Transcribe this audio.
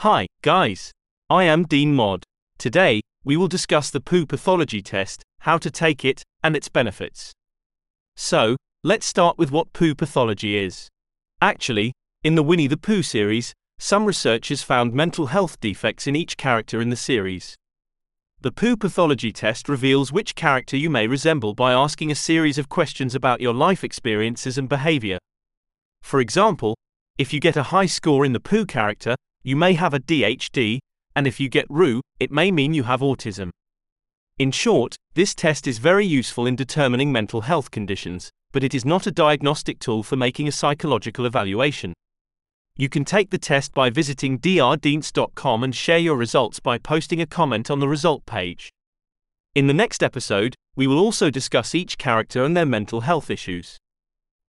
Hi, guys. I am Deen Mohd. Today, we will discuss the Pooh pathology test, how to take it, and its benefits. So, let's start with what Pooh pathology is. Actually, in the Winnie the Pooh series, some researchers found mental health defects in each character in the series. The Pooh pathology test reveals which character you may resemble by asking a series of questions about your life experiences and behavior. For example, if you get a high score in the Pooh character, you may have ADHD, and if you get Roo, it may mean you have autism. In short, this test is very useful in determining mental health conditions, but it is not a diagnostic tool for making a psychological evaluation. You can take the test by visiting drdeenz.com and share your results by posting a comment on the result page. In the next episode, we will also discuss each character and their mental health issues.